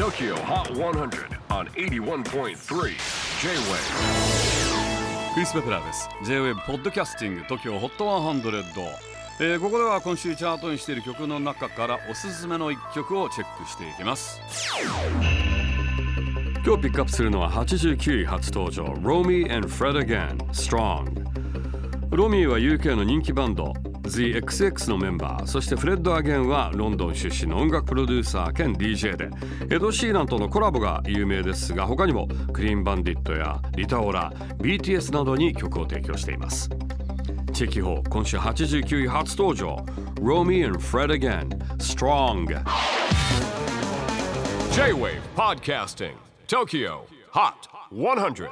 TOKYO HOT 100 on 81.3 J-WAVE クリス・ベプラーです。J-WAVE ポッドキャスティング TOKYO HOT 100、えーここでは今週チャートにしている曲の中からおすすめの一曲をチェックしていきます。今日ピックアップするのは89位初登場 Romy and Fred Again Strong ロミーは UK の人気バンド THEXX のメンバーそしてフレッド・アゲンはロンドン出身の音楽プロデューサー兼 DJ でエド・シーランとのコラボが有名ですが他にもクリーン・バンディットやリタ・オラ BTS などに曲を提供しています。チェキホー今週89位初登場 Romy and Fred Again Strong J-WAVE PODCASTING TOKYO HOT 100